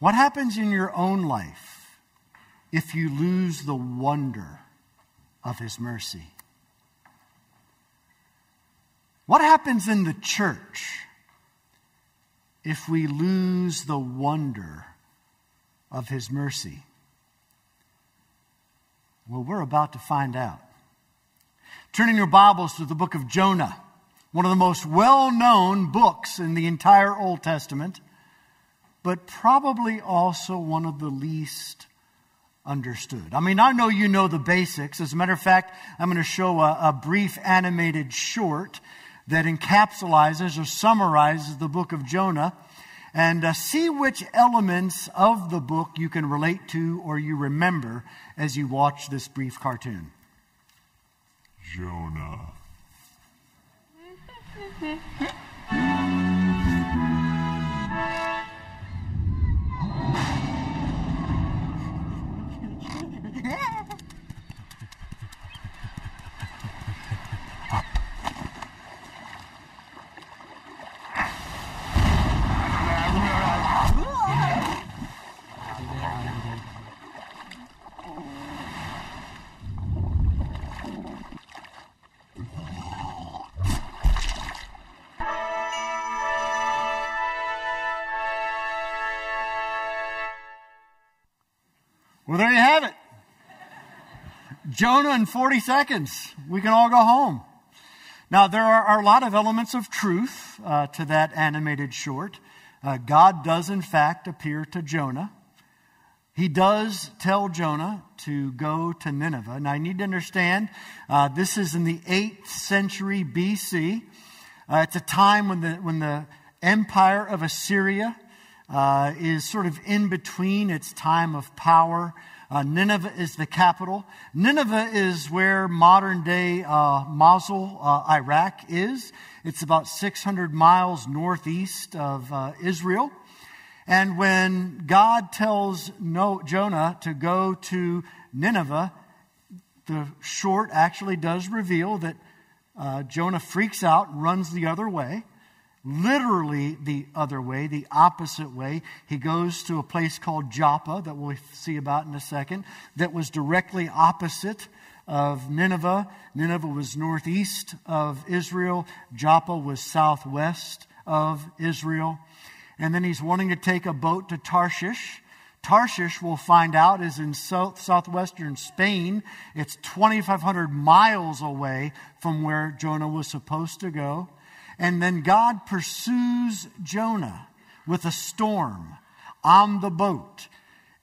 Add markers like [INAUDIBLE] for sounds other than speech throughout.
What happens in your own life if you lose the wonder of His mercy? What happens in the church if we lose the wonder of His mercy? Well, we're about to find out. Turning your Bibles to the book of Jonah, one of the most well known books in the entire Old Testament but probably also one of the least understood. I mean, I know you know the basics. As a matter of fact, I'm going to show a, a brief animated short that encapsulates or summarizes the book of Jonah and uh, see which elements of the book you can relate to or you remember as you watch this brief cartoon. Jonah. [LAUGHS] Well, there you have it. Jonah in 40 seconds. We can all go home. Now, there are, are a lot of elements of truth uh, to that animated short. Uh, God does, in fact, appear to Jonah. He does tell Jonah to go to Nineveh. Now, I need to understand uh, this is in the 8th century BC. Uh, it's a time when the, when the empire of Assyria uh, is sort of in between its time of power. Uh, Nineveh is the capital. Nineveh is where modern day uh, Mosul, uh, Iraq is. It's about 600 miles northeast of uh, Israel. And when God tells no, Jonah to go to Nineveh, the short actually does reveal that uh, Jonah freaks out, runs the other way literally the other way, the opposite way. He goes to a place called Joppa that we'll see about in a second, that was directly opposite of Nineveh. Nineveh was northeast of Israel, Joppa was southwest of Israel. And then he's wanting to take a boat to Tarshish. Tarshish, we'll find out, is in south, southwestern Spain. It's 2,500 miles away from where Jonah was supposed to go. And then God pursues Jonah with a storm on the boat.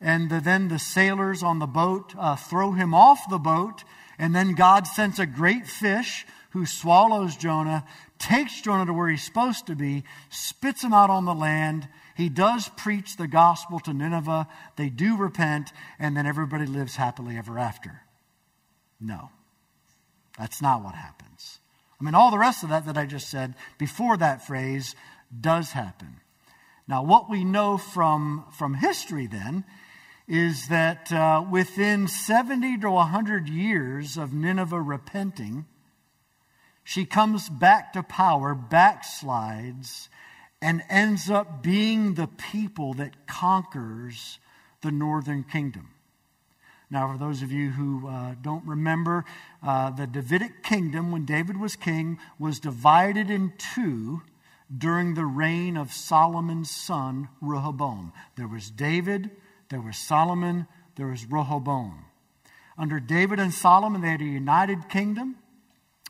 And then the sailors on the boat uh, throw him off the boat. And then God sends a great fish who swallows Jonah, takes Jonah to where he's supposed to be, spits him out on the land. He does preach the gospel to Nineveh. They do repent, and then everybody lives happily ever after. No, that's not what happens. I mean, all the rest of that that I just said before that phrase does happen. Now, what we know from, from history then is that uh, within 70 to 100 years of Nineveh repenting, she comes back to power, backslides, and ends up being the people that conquers the northern kingdom. Now, for those of you who uh, don't remember, uh, the Davidic kingdom, when David was king, was divided in two during the reign of Solomon's son, Rehoboam. There was David, there was Solomon, there was Rehoboam. Under David and Solomon, they had a united kingdom.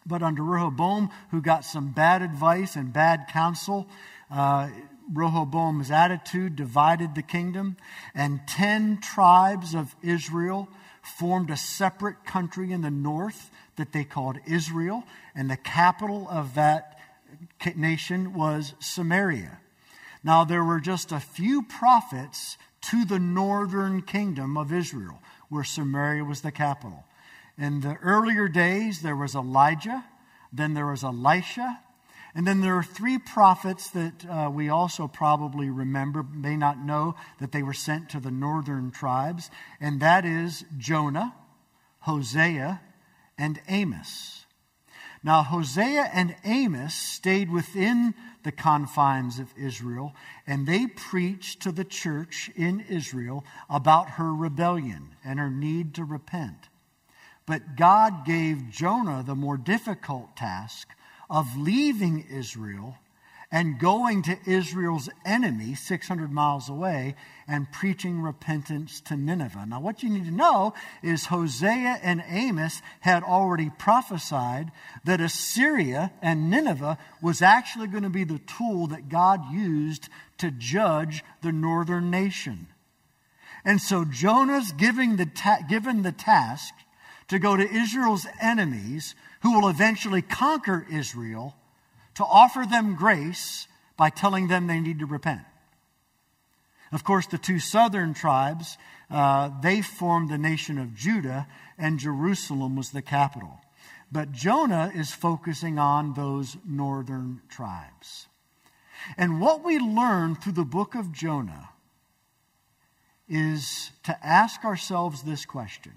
But under Rehoboam, who got some bad advice and bad counsel, uh, Rehoboam's attitude divided the kingdom, and 10 tribes of Israel formed a separate country in the north that they called Israel, and the capital of that nation was Samaria. Now, there were just a few prophets to the northern kingdom of Israel, where Samaria was the capital. In the earlier days, there was Elijah, then there was Elisha, and then there are three prophets that uh, we also probably remember, may not know that they were sent to the northern tribes, and that is Jonah, Hosea, and Amos. Now, Hosea and Amos stayed within the confines of Israel, and they preached to the church in Israel about her rebellion and her need to repent. But God gave Jonah the more difficult task of leaving Israel and going to Israel's enemy 600 miles away and preaching repentance to Nineveh. Now, what you need to know is Hosea and Amos had already prophesied that Assyria and Nineveh was actually going to be the tool that God used to judge the northern nation. And so Jonah's giving the ta- given the task to go to Israel's enemies, who will eventually conquer Israel to offer them grace by telling them they need to repent. Of course, the two southern tribes, uh, they formed the nation of Judah, and Jerusalem was the capital. But Jonah is focusing on those northern tribes. And what we learn through the book of Jonah is to ask ourselves this question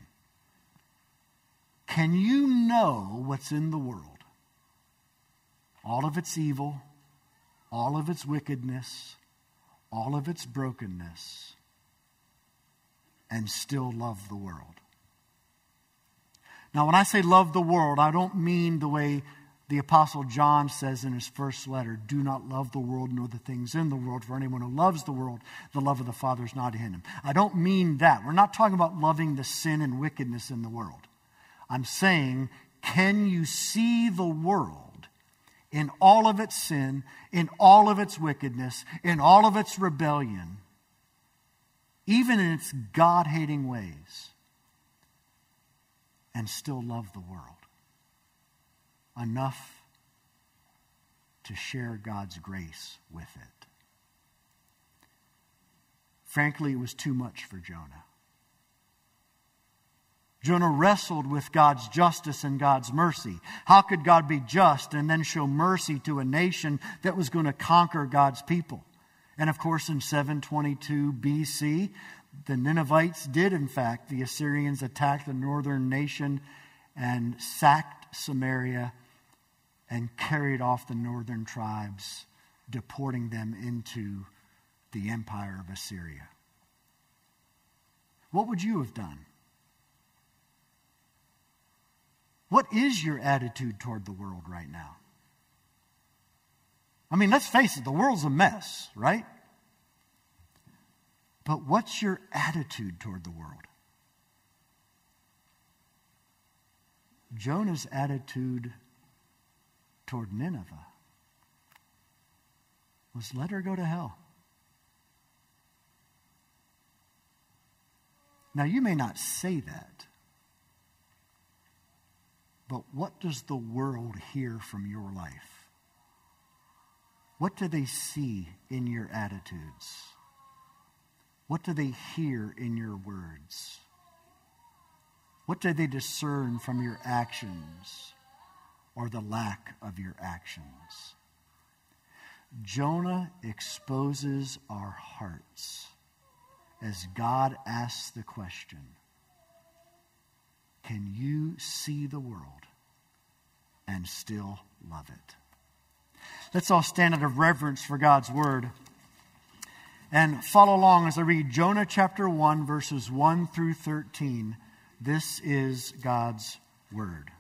Can you know what's in the world? all of its evil, all of its wickedness, all of its brokenness, and still love the world. Now, when I say love the world, I don't mean the way the Apostle John says in his first letter do not love the world nor the things in the world, for anyone who loves the world, the love of the Father is not in him. I don't mean that. We're not talking about loving the sin and wickedness in the world. I'm saying, can you see the world? in all of its sin, in all of its wickedness, in all of its rebellion, even in its God hating ways, and still love the world enough to share God's grace with it. Frankly, it was too much for Jonah. Jonah wrestled with God's justice and God's mercy. How could God be just and then show mercy to a nation that was going to conquer God's people? And of course, in 722 BC, the Ninevites did, in fact, the Assyrians attacked the northern nation and sacked Samaria and carried off the northern tribes, deporting them into the empire of Assyria. What would you have done? What is your attitude toward the world right now? I mean, let's face it, the world's a mess, right? But what's your attitude toward the world? Jonah's attitude toward Nineveh was let her go to hell. Now, you may not say that. But what does the world hear from your life? What do they see in your attitudes? What do they hear in your words? What do they discern from your actions or the lack of your actions? Jonah exposes our hearts as God asks the question Can you see the world and still love it. Let's all stand out of reverence for God's word and follow along as I read Jonah chapter 1, verses 1 through 13. This is God's word.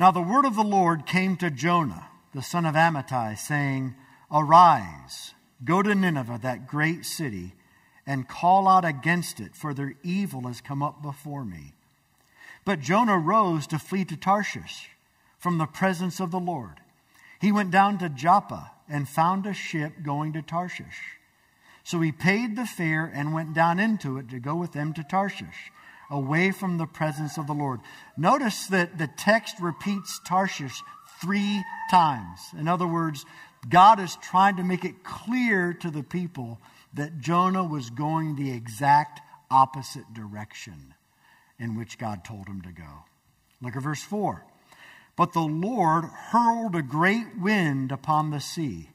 Now the word of the Lord came to Jonah, the son of Amittai, saying, Arise, go to Nineveh, that great city, and call out against it, for their evil has come up before me. But Jonah rose to flee to Tarshish from the presence of the Lord. He went down to Joppa and found a ship going to Tarshish. So he paid the fare and went down into it to go with them to Tarshish, away from the presence of the Lord. Notice that the text repeats Tarshish three times. In other words, God is trying to make it clear to the people that Jonah was going the exact opposite direction in which God told him to go. Look at verse 4. But the Lord hurled a great wind upon the sea,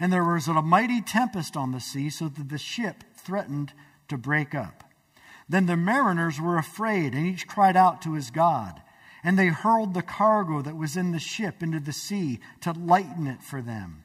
and there was a mighty tempest on the sea, so that the ship threatened to break up. Then the mariners were afraid, and each cried out to his God. And they hurled the cargo that was in the ship into the sea to lighten it for them.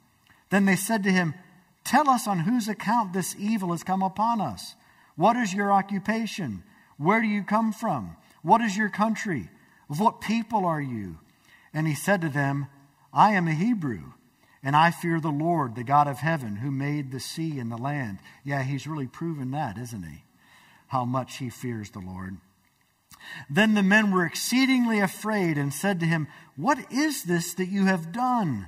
Then they said to him, Tell us on whose account this evil has come upon us. What is your occupation? Where do you come from? What is your country? Of what people are you? And he said to them, I am a Hebrew, and I fear the Lord, the God of heaven, who made the sea and the land. Yeah, he's really proven that, isn't he? How much he fears the Lord. Then the men were exceedingly afraid and said to him, What is this that you have done?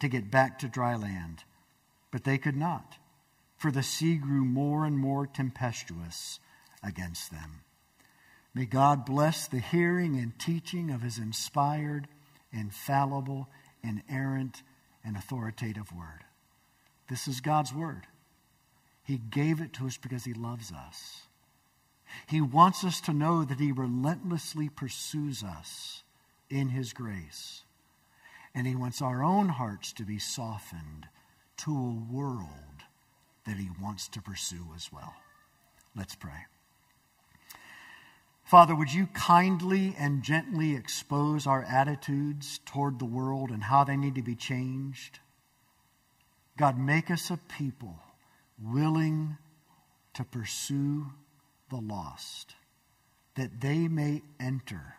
to get back to dry land. But they could not, for the sea grew more and more tempestuous against them. May God bless the hearing and teaching of his inspired, infallible, inerrant, and authoritative word. This is God's word. He gave it to us because he loves us. He wants us to know that he relentlessly pursues us in his grace. And He wants our own hearts to be softened to a world that He wants to pursue as well. Let's pray. Father, would you kindly and gently expose our attitudes toward the world and how they need to be changed? God, make us a people willing to pursue the lost, that they may enter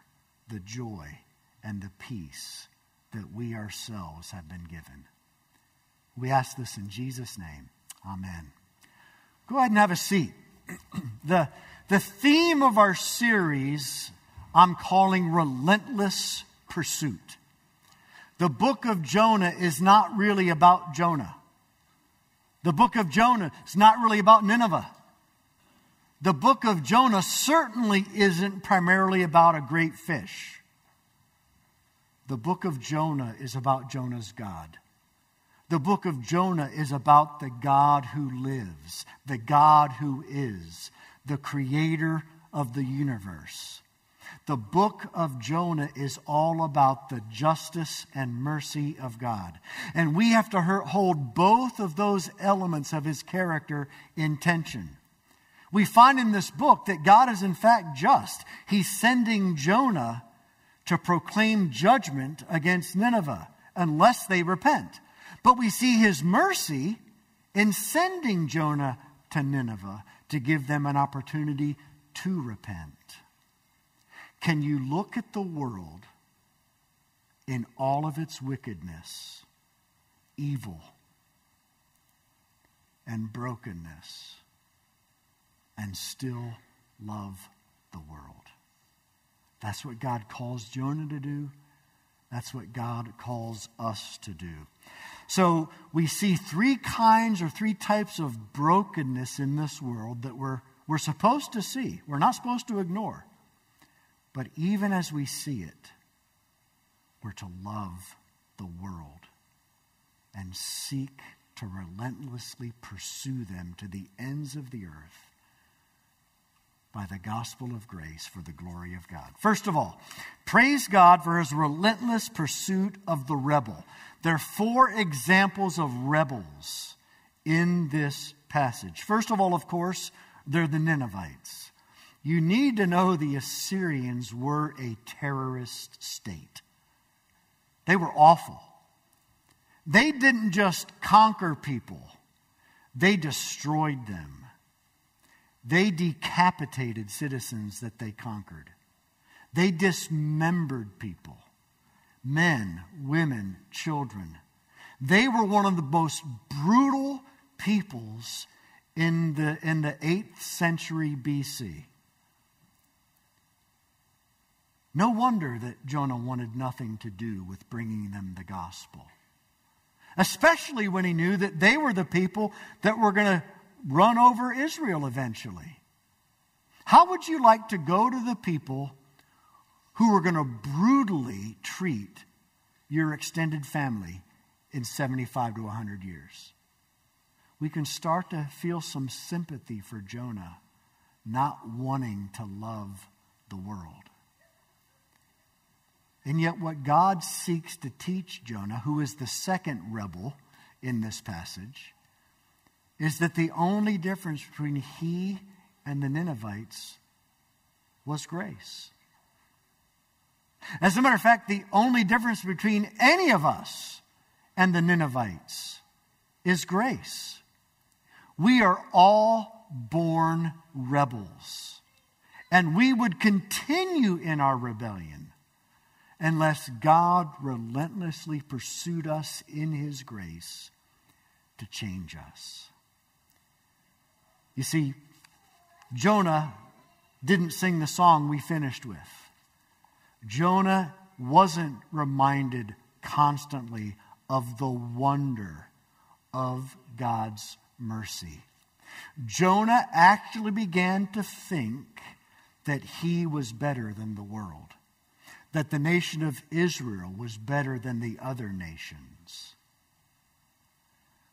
the joy and the peace that we ourselves have been given. We ask this in Jesus' name. Amen. Go ahead and have a seat. [CLEARS THROAT] the, the theme of our series I'm calling Relentless Pursuit. The book of Jonah is not really about Jonah. The book of Jonah is not really about Nineveh. The book of Jonah certainly isn't primarily about a great fish. The book of Jonah is about Jonah's God. The book of Jonah is about the God who lives, the God who is, the creator of the universe. The book of Jonah is all about the justice and mercy of God. And we have to hold both of those elements of his character in tension. We find in this book that God is in fact just. He's sending Jonah to proclaim judgment against Nineveh unless they repent. But we see his mercy in sending Jonah to Nineveh to give them an opportunity to repent. Can you look at the world in all of its wickedness, evil, and brokenness, and still love the world? That's what God calls Jonah to do. That's what God calls us to do. So we see three kinds or three types of brokenness in this world that we're, we're supposed to see. We're not supposed to ignore. But even as we see it, we're to love the world and seek to relentlessly pursue them to the ends of the earth by the gospel of grace for the glory of God. First of all, praise God for his relentless pursuit of the rebel. There are four examples of rebels in this passage. First of all, of course, they're the Ninevites. You need to know the Assyrians were a terrorist state. They were awful. They didn't just conquer people, they destroyed them. They decapitated citizens that they conquered. They dismembered people men, women, children. They were one of the most brutal peoples in the, in the 8th century BC. No wonder that Jonah wanted nothing to do with bringing them the gospel. Especially when he knew that they were the people that were going to run over Israel eventually. How would you like to go to the people who are going to brutally treat your extended family in 75 to 100 years? We can start to feel some sympathy for Jonah not wanting to love the world. And yet, what God seeks to teach Jonah, who is the second rebel in this passage, is that the only difference between he and the Ninevites was grace. As a matter of fact, the only difference between any of us and the Ninevites is grace. We are all born rebels, and we would continue in our rebellion unless God relentlessly pursued us in His grace to change us. You see, Jonah didn't sing the song we finished with. Jonah wasn't reminded constantly of the wonder of God's mercy. Jonah actually began to think that he was better than the world that the nation of Israel was better than the other nations,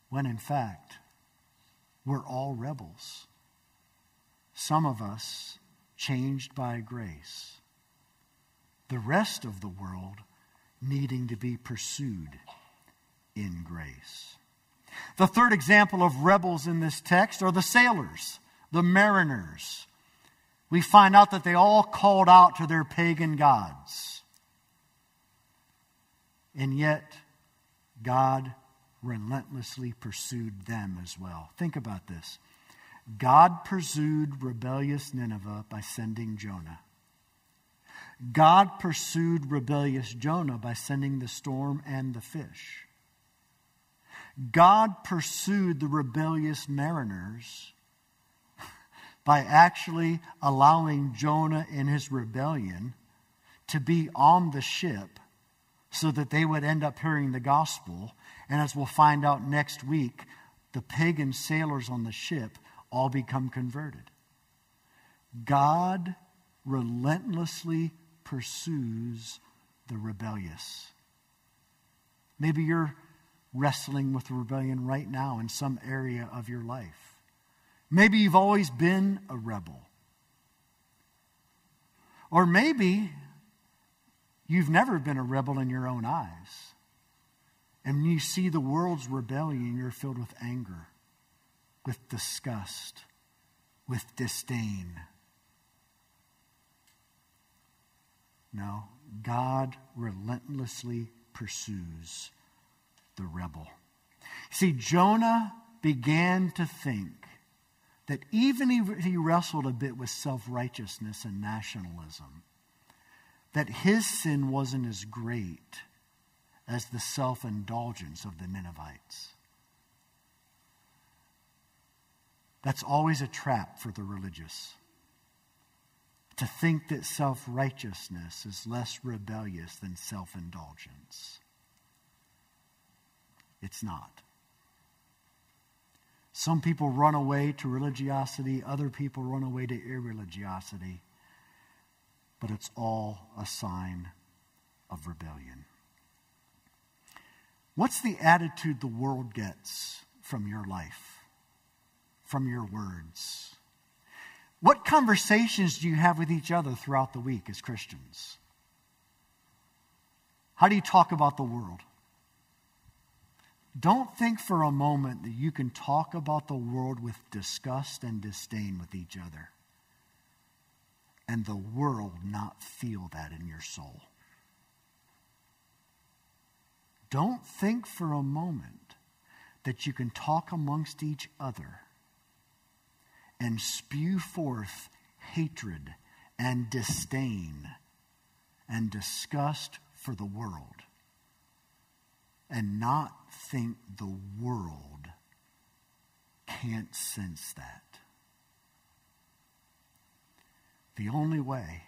when in fact, we're all rebels. Some of us changed by grace, the rest of the world needing to be pursued in grace. The third example of rebels in this text are the sailors, the mariners. We find out that they all called out to their pagan gods. And yet, God relentlessly pursued them as well. Think about this. God pursued rebellious Nineveh by sending Jonah. God pursued rebellious Jonah by sending the storm and the fish. God pursued the rebellious mariners [LAUGHS] by actually allowing Jonah in his rebellion to be on the ship so that they would end up hearing the gospel. And as we'll find out next week, the pagan sailors on the ship all become converted. God relentlessly pursues the rebellious. Maybe you're wrestling with rebellion right now in some area of your life. Maybe you've always been a rebel. Or maybe You've never been a rebel in your own eyes. And when you see the world's rebellion, you're filled with anger, with disgust, with disdain. No, God relentlessly pursues the rebel. See, Jonah began to think that even if he wrestled a bit with self righteousness and nationalism, that his sin wasn't as great as the self indulgence of the Ninevites. That's always a trap for the religious. To think that self righteousness is less rebellious than self indulgence. It's not. Some people run away to religiosity, other people run away to irreligiosity but it's all a sign of rebellion. What's the attitude the world gets from your life, from your words? What conversations do you have with each other throughout the week as Christians? How do you talk about the world? Don't think for a moment that you can talk about the world with disgust and disdain with each other and the world not feel that in your soul. Don't think for a moment that you can talk amongst each other and spew forth hatred and disdain and disgust for the world and not think the world can't sense that. The only way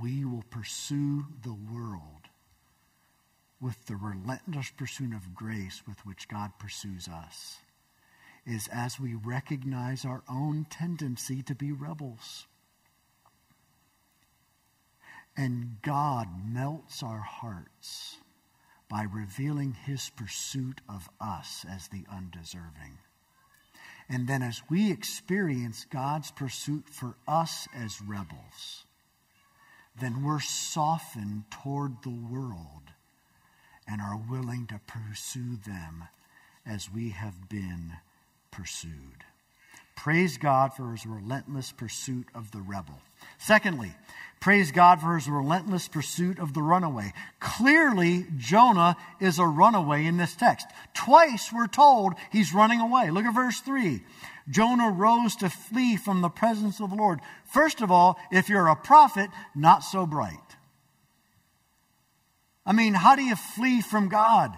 we will pursue the world with the relentless pursuit of grace with which God pursues us is as we recognize our own tendency to be rebels. And God melts our hearts by revealing his pursuit of us as the undeserving. And then as we experience God's pursuit for us as rebels, then we're softened toward the world and are willing to pursue them as we have been pursued. Praise God for his relentless pursuit of the rebel. Secondly, praise God for his relentless pursuit of the runaway. Clearly, Jonah is a runaway in this text. Twice we're told he's running away. Look at verse 3. Jonah rose to flee from the presence of the Lord. First of all, if you're a prophet, not so bright. I mean, how do you flee from God?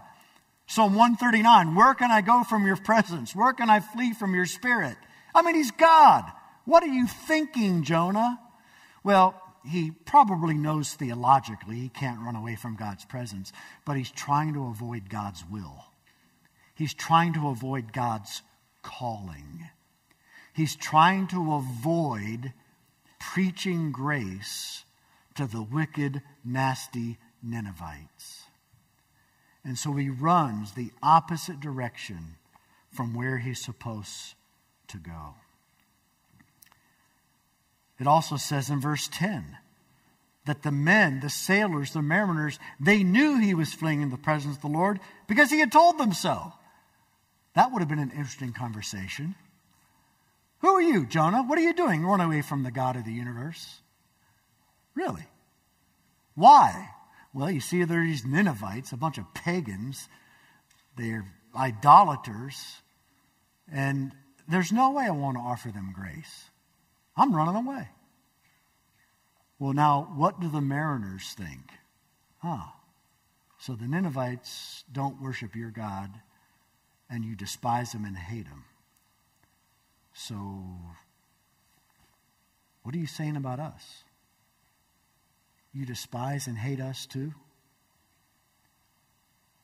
Psalm 139 Where can I go from your presence? Where can I flee from your spirit? I mean, he's God. What are you thinking, Jonah? Well, he probably knows theologically he can't run away from God's presence, but he's trying to avoid God's will. He's trying to avoid God's calling. He's trying to avoid preaching grace to the wicked, nasty Ninevites. And so he runs the opposite direction from where he's supposed to go. It also says in verse 10 that the men, the sailors, the mariners, they knew he was fleeing in the presence of the Lord because he had told them so. That would have been an interesting conversation. Who are you, Jonah? What are you doing? Run away from the God of the universe. Really? Why? Well, you see, there are these Ninevites, a bunch of pagans. They're idolaters. And there's no way I want to offer them grace. I'm running away. Well, now, what do the mariners think? Huh. So the Ninevites don't worship your God, and you despise them and hate them. So, what are you saying about us? You despise and hate us too?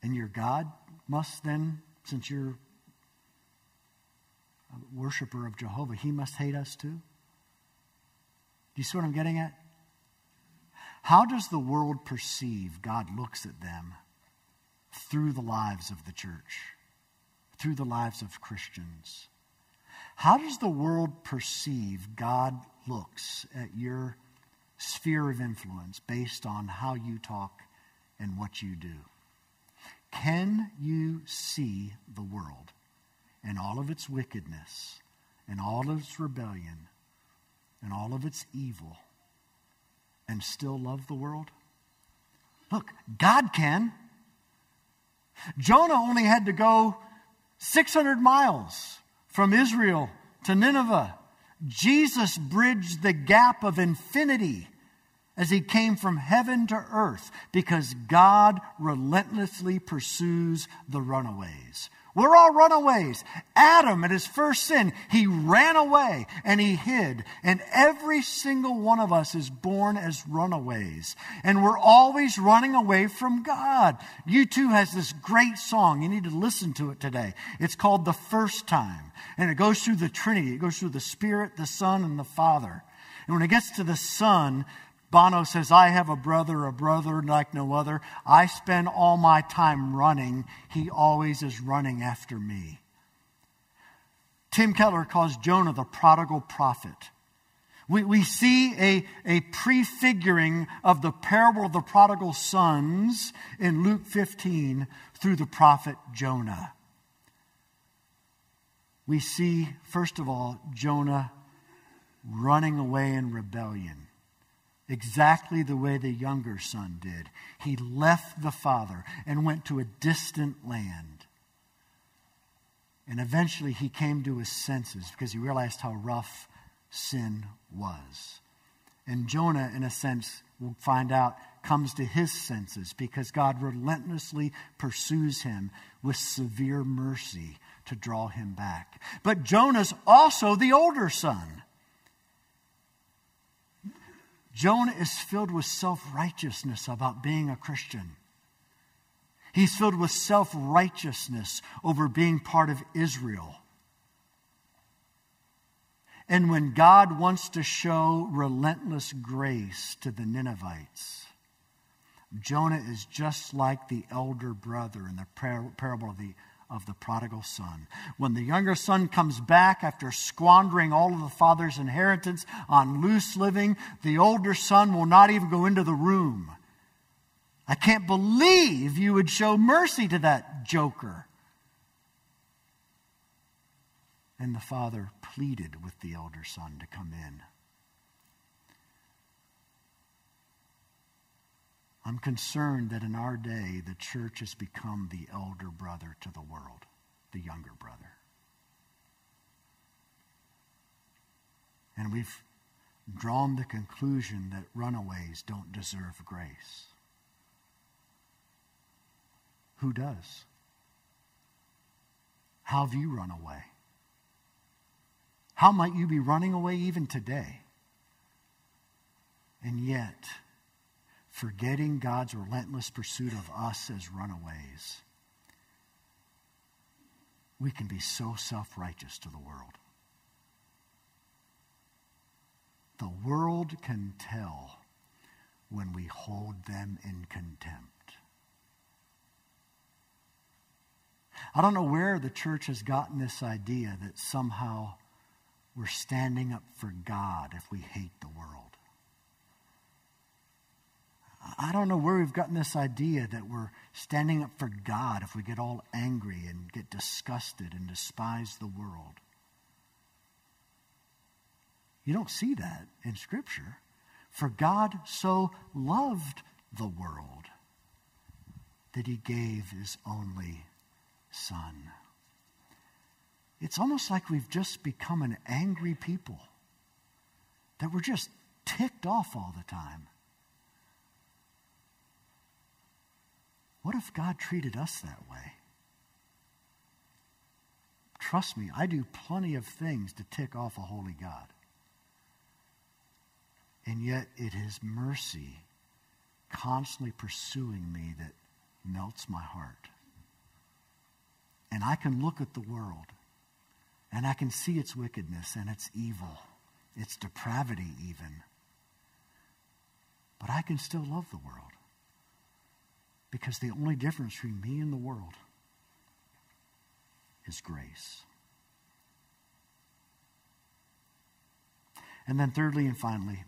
And your God must then, since you're a worshiper of Jehovah, he must hate us too? Do you see what I'm getting at? How does the world perceive God looks at them through the lives of the church, through the lives of Christians? How does the world perceive God looks at your sphere of influence based on how you talk and what you do? Can you see the world and all of its wickedness and all of its rebellion and all of its evil and still love the world? Look, God can. Jonah only had to go 600 miles from Israel to Nineveh. Jesus bridged the gap of infinity as he came from heaven to earth because God relentlessly pursues the runaways. We're all runaways. Adam, at his first sin, he ran away and he hid. And every single one of us is born as runaways. And we're always running away from God. U2 has this great song. You need to listen to it today. It's called The First Time. And it goes through the Trinity. It goes through the Spirit, the Son, and the Father. And when it gets to the Son, Bono says, I have a brother, a brother like no other. I spend all my time running. He always is running after me. Tim Keller calls Jonah the prodigal prophet. We, we see a, a prefiguring of the parable of the prodigal sons in Luke 15 through the prophet Jonah. We see, first of all, Jonah running away in rebellion exactly the way the younger son did. He left the father and went to a distant land. And eventually he came to his senses because he realized how rough sin was. And Jonah, in a sense, we'll find out, comes to his senses because God relentlessly pursues him with severe mercy to draw him back. But Jonah's also the older son. Jonah is filled with self righteousness about being a Christian. He's filled with self righteousness over being part of Israel. And when God wants to show relentless grace to the Ninevites, Jonah is just like the elder brother in the parable of the, of the prodigal son. When the younger son comes back after squandering all of the father's inheritance on loose living, the older son will not even go into the room. I can't believe you would show mercy to that joker. And the father pleaded with the elder son to come in. I'm concerned that in our day, the church has become the elder brother to the world, the younger brother. And we've drawn the conclusion that runaways don't deserve grace. Who does? How have you run away? How might you be running away even today? And yet, forgetting God's relentless pursuit of us as runaways, we can be so self righteous to the world. The world can tell when we hold them in contempt. I don't know where the church has gotten this idea that somehow we're standing up for God if we hate the world. I don't know where we've gotten this idea that we're standing up for God if we get all angry and get disgusted and despise the world. You don't see that in Scripture. For God so loved the world that he gave his only Son. It's almost like we've just become an angry people, that we're just ticked off all the time. What if God treated us that way? Trust me, I do plenty of things to tick off a holy God. And yet it is mercy constantly pursuing me that melts my heart. And I can look at the world and I can see its wickedness and its evil, its depravity, even. But I can still love the world. Because the only difference between me and the world is grace. And then, thirdly and finally,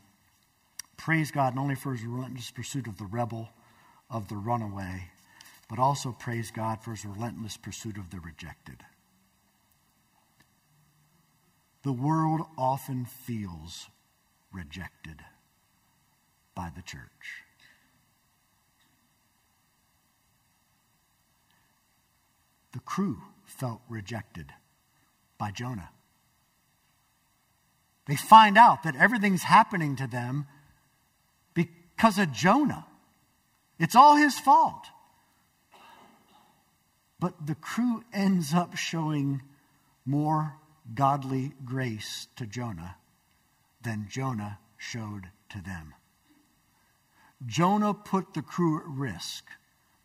praise God not only for his relentless pursuit of the rebel, of the runaway, but also praise God for his relentless pursuit of the rejected. The world often feels rejected by the church. The crew felt rejected by Jonah. They find out that everything's happening to them because of Jonah. It's all his fault. But the crew ends up showing more godly grace to Jonah than Jonah showed to them. Jonah put the crew at risk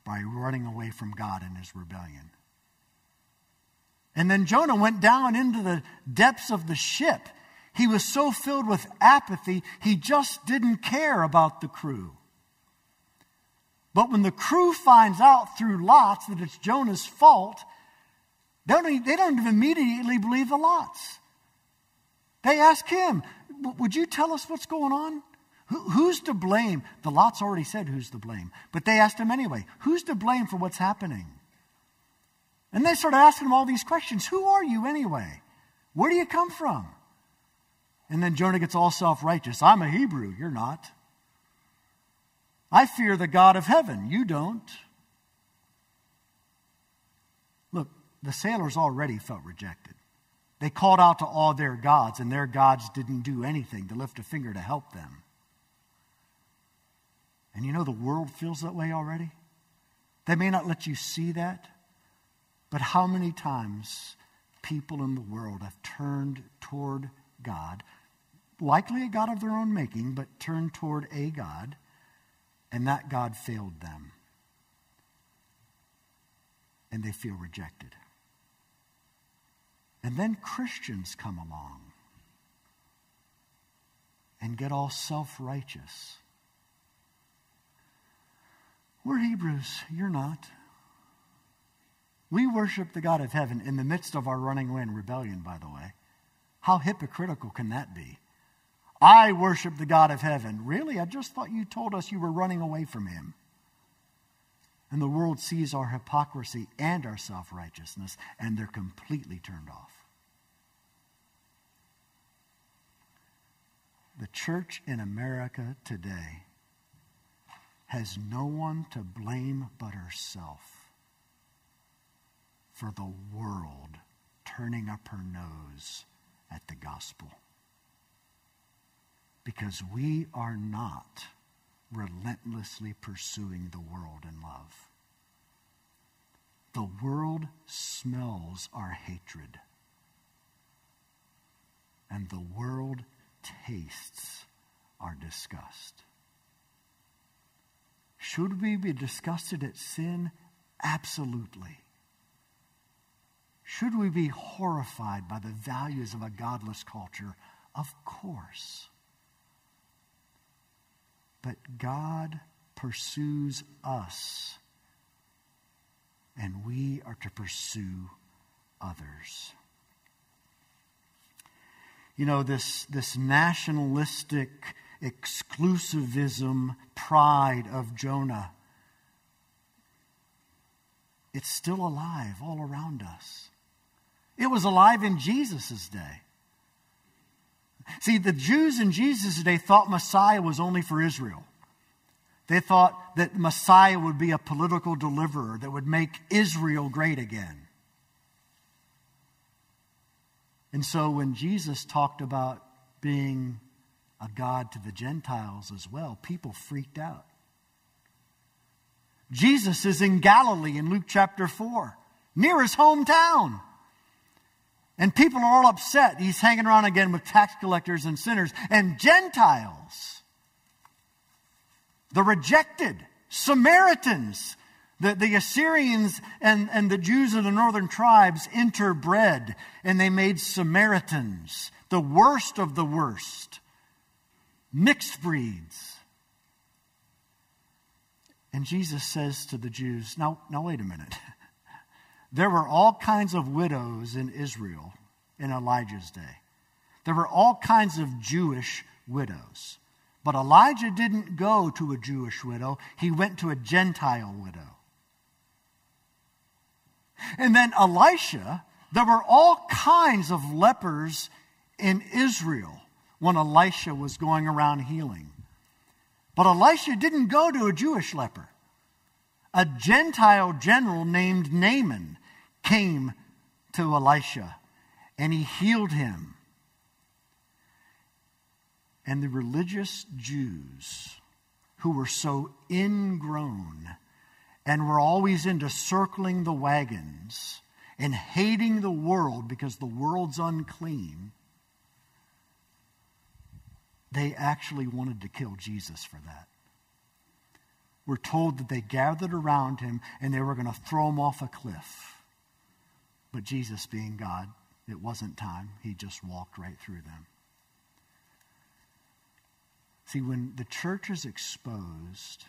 by running away from God in his rebellion. And then Jonah went down into the depths of the ship. He was so filled with apathy, he just didn't care about the crew. But when the crew finds out through lots that it's Jonah's fault, they don't, they don't immediately believe the lots. They ask him, Would you tell us what's going on? Who, who's to blame? The lots already said who's to blame, but they asked him anyway, Who's to blame for what's happening? And they started asking him all these questions Who are you anyway? Where do you come from? And then Jonah gets all self righteous. I'm a Hebrew, you're not. I fear the God of heaven, you don't. Look, the sailors already felt rejected. They called out to all their gods, and their gods didn't do anything to lift a finger to help them. And you know the world feels that way already? They may not let you see that, but how many times people in the world have turned toward God, likely a God of their own making, but turned toward a God, and that God failed them. And they feel rejected. And then Christians come along and get all self righteous. We're Hebrews. You're not. We worship the God of heaven in the midst of our running away rebellion, by the way. How hypocritical can that be? I worship the God of heaven. Really? I just thought you told us you were running away from him. And the world sees our hypocrisy and our self righteousness, and they're completely turned off. The church in America today has no one to blame but herself for the world turning up her nose at the gospel. Because we are not relentlessly pursuing the world in love. The world smells our hatred, and the world tastes our disgust. Should we be disgusted at sin? Absolutely. Should we be horrified by the values of a godless culture? Of course. But God pursues us, and we are to pursue others. You know, this, this nationalistic exclusivism pride of Jonah, it's still alive all around us. It was alive in Jesus' day. See, the Jews in Jesus' day thought Messiah was only for Israel. They thought that Messiah would be a political deliverer that would make Israel great again. And so when Jesus talked about being a God to the Gentiles as well, people freaked out. Jesus is in Galilee in Luke chapter 4, near his hometown. And people are all upset. He's hanging around again with tax collectors and sinners and Gentiles. The rejected, Samaritans, the, the Assyrians and, and the Jews of the northern tribes interbred and they made Samaritans, the worst of the worst, mixed breeds. And Jesus says to the Jews, now, now wait a minute. [LAUGHS] There were all kinds of widows in Israel in Elijah's day. There were all kinds of Jewish widows. But Elijah didn't go to a Jewish widow, he went to a Gentile widow. And then Elisha, there were all kinds of lepers in Israel when Elisha was going around healing. But Elisha didn't go to a Jewish leper. A Gentile general named Naaman came to Elisha and he healed him. And the religious Jews who were so ingrown and were always into circling the wagons and hating the world because the world's unclean, they actually wanted to kill Jesus for that. We're told that they gathered around him and they were going to throw him off a cliff. But Jesus, being God, it wasn't time. He just walked right through them. See, when the church is exposed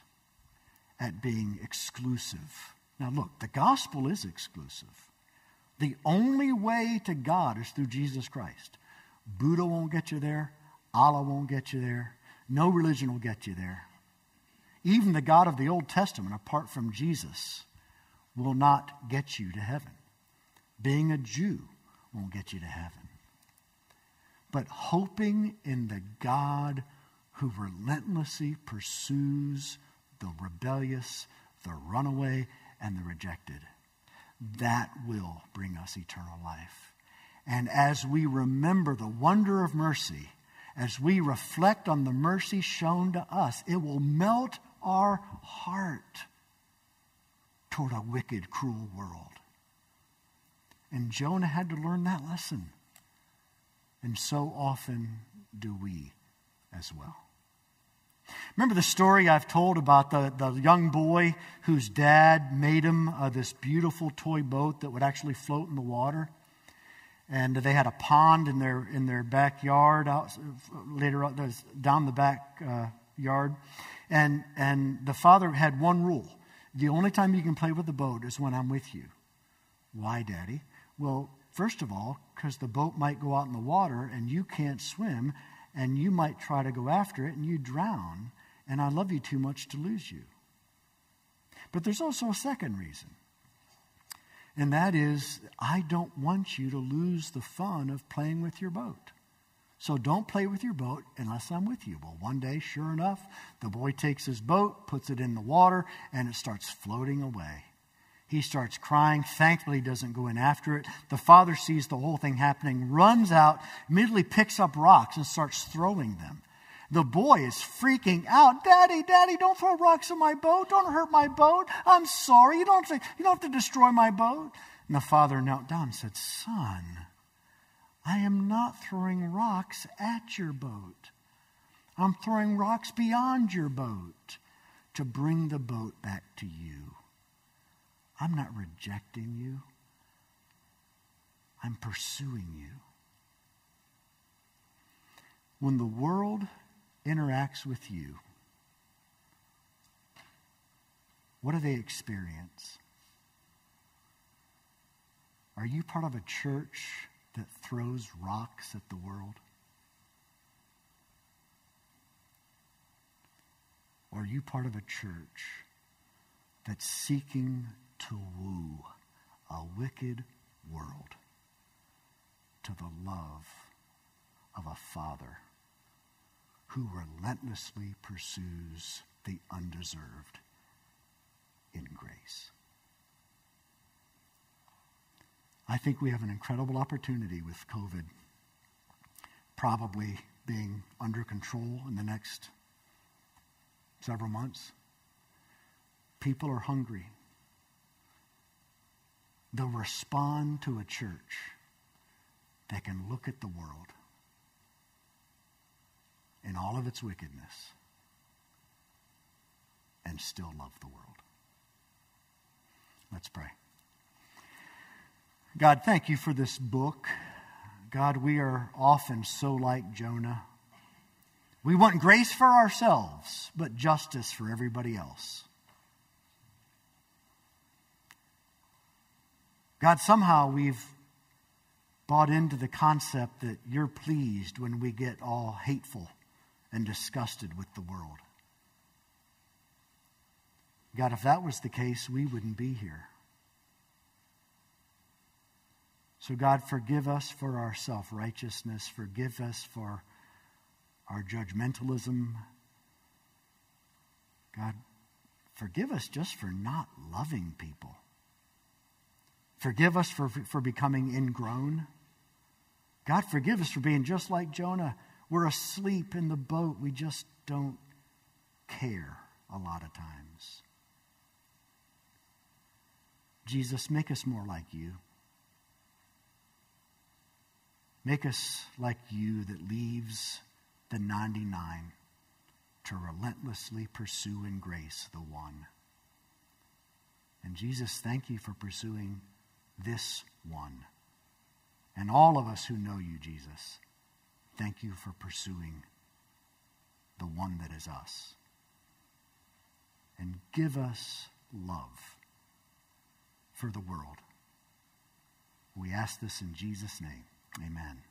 at being exclusive, now look, the gospel is exclusive. The only way to God is through Jesus Christ. Buddha won't get you there. Allah won't get you there. No religion will get you there. Even the God of the Old Testament, apart from Jesus, will not get you to heaven. Being a Jew won't get you to heaven. But hoping in the God who relentlessly pursues the rebellious, the runaway, and the rejected, that will bring us eternal life. And as we remember the wonder of mercy, as we reflect on the mercy shown to us, it will melt our heart toward a wicked, cruel world. And Jonah had to learn that lesson. And so often do we as well. Remember the story I've told about the, the young boy whose dad made him uh, this beautiful toy boat that would actually float in the water? And they had a pond in their, in their backyard out, later on, down the back uh, yard. And, and the father had one rule the only time you can play with the boat is when I'm with you. Why, Daddy? Well, first of all, because the boat might go out in the water and you can't swim, and you might try to go after it and you drown, and I love you too much to lose you. But there's also a second reason, and that is I don't want you to lose the fun of playing with your boat. So don't play with your boat unless I'm with you. Well, one day, sure enough, the boy takes his boat, puts it in the water, and it starts floating away. He starts crying. Thankfully, he doesn't go in after it. The father sees the whole thing happening, runs out, immediately picks up rocks and starts throwing them. The boy is freaking out. Daddy, Daddy, don't throw rocks in my boat. Don't hurt my boat. I'm sorry. You don't, have to, you don't have to destroy my boat. And the father knelt down and said, Son, I am not throwing rocks at your boat. I'm throwing rocks beyond your boat to bring the boat back to you. I'm not rejecting you, I'm pursuing you. When the world interacts with you, what do they experience? Are you part of a church that throws rocks at the world? Or are you part of a church that's seeking to woo a wicked world to the love of a father who relentlessly pursues the undeserved in grace. I think we have an incredible opportunity with COVID probably being under control in the next several months. People are hungry they'll respond to a church that can look at the world in all of its wickedness and still love the world. Let's pray. God, thank you for this book. God, we are often so like Jonah. We want grace for ourselves, but justice for everybody else. God, somehow we've bought into the concept that you're pleased when we get all hateful and disgusted with the world. God, if that was the case, we wouldn't be here. So, God, forgive us for our self righteousness. Forgive us for our judgmentalism. God, forgive us just for not loving people. Forgive us for, for becoming ingrown. God, forgive us for being just like Jonah. We're asleep in the boat. We just don't care a lot of times. Jesus, make us more like you. Make us like you that leaves the 99 to relentlessly pursue in grace the one. And Jesus, thank you for pursuing this one. And all of us who know you, Jesus, thank you for pursuing the one that is us. And give us love for the world. We ask this in Jesus' name. Amen.